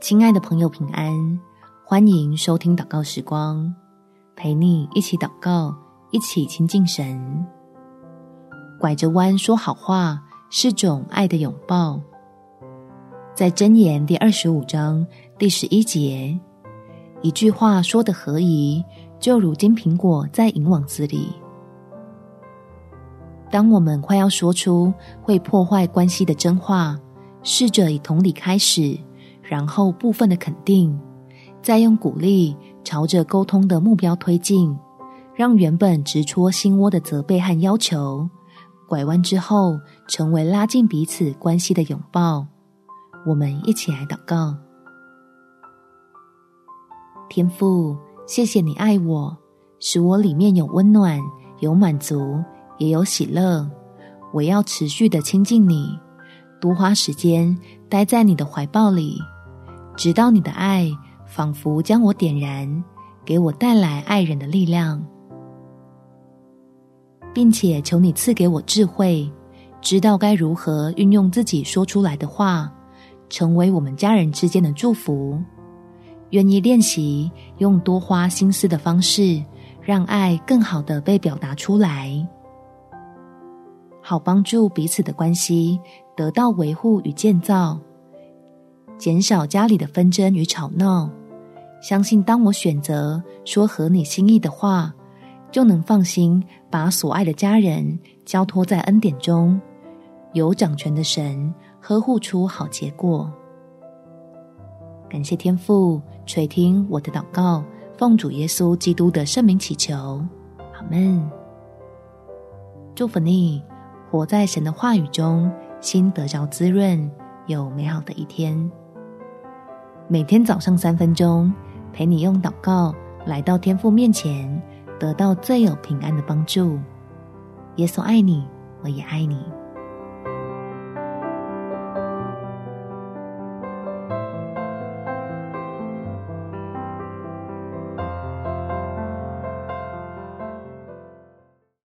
亲爱的朋友，平安！欢迎收听祷告时光，陪你一起祷告，一起亲近神。拐着弯说好话是种爱的拥抱。在箴言第二十五章第十一节，一句话说得合宜，就如金苹果在银网子里。当我们快要说出会破坏关系的真话，试着以同理开始。然后部分的肯定，再用鼓励朝着沟通的目标推进，让原本直戳心窝的责备和要求，拐弯之后成为拉近彼此关系的拥抱。我们一起来祷告：天父，谢谢你爱我，使我里面有温暖、有满足，也有喜乐。我要持续的亲近你，多花时间待在你的怀抱里。直到你的爱仿佛将我点燃，给我带来爱人的力量，并且求你赐给我智慧，知道该如何运用自己说出来的话，成为我们家人之间的祝福。愿意练习用多花心思的方式，让爱更好的被表达出来，好帮助彼此的关系得到维护与建造。减少家里的纷争与吵闹，相信当我选择说合你心意的话，就能放心把所爱的家人交托在恩典中，由掌权的神呵护出好结果。感谢天父垂听我的祷告，奉主耶稣基督的圣名祈求，阿门。祝福你，活在神的话语中，心得着滋润，有美好的一天。每天早上三分钟，陪你用祷告来到天父面前，得到最有平安的帮助。耶稣爱你，我也爱你。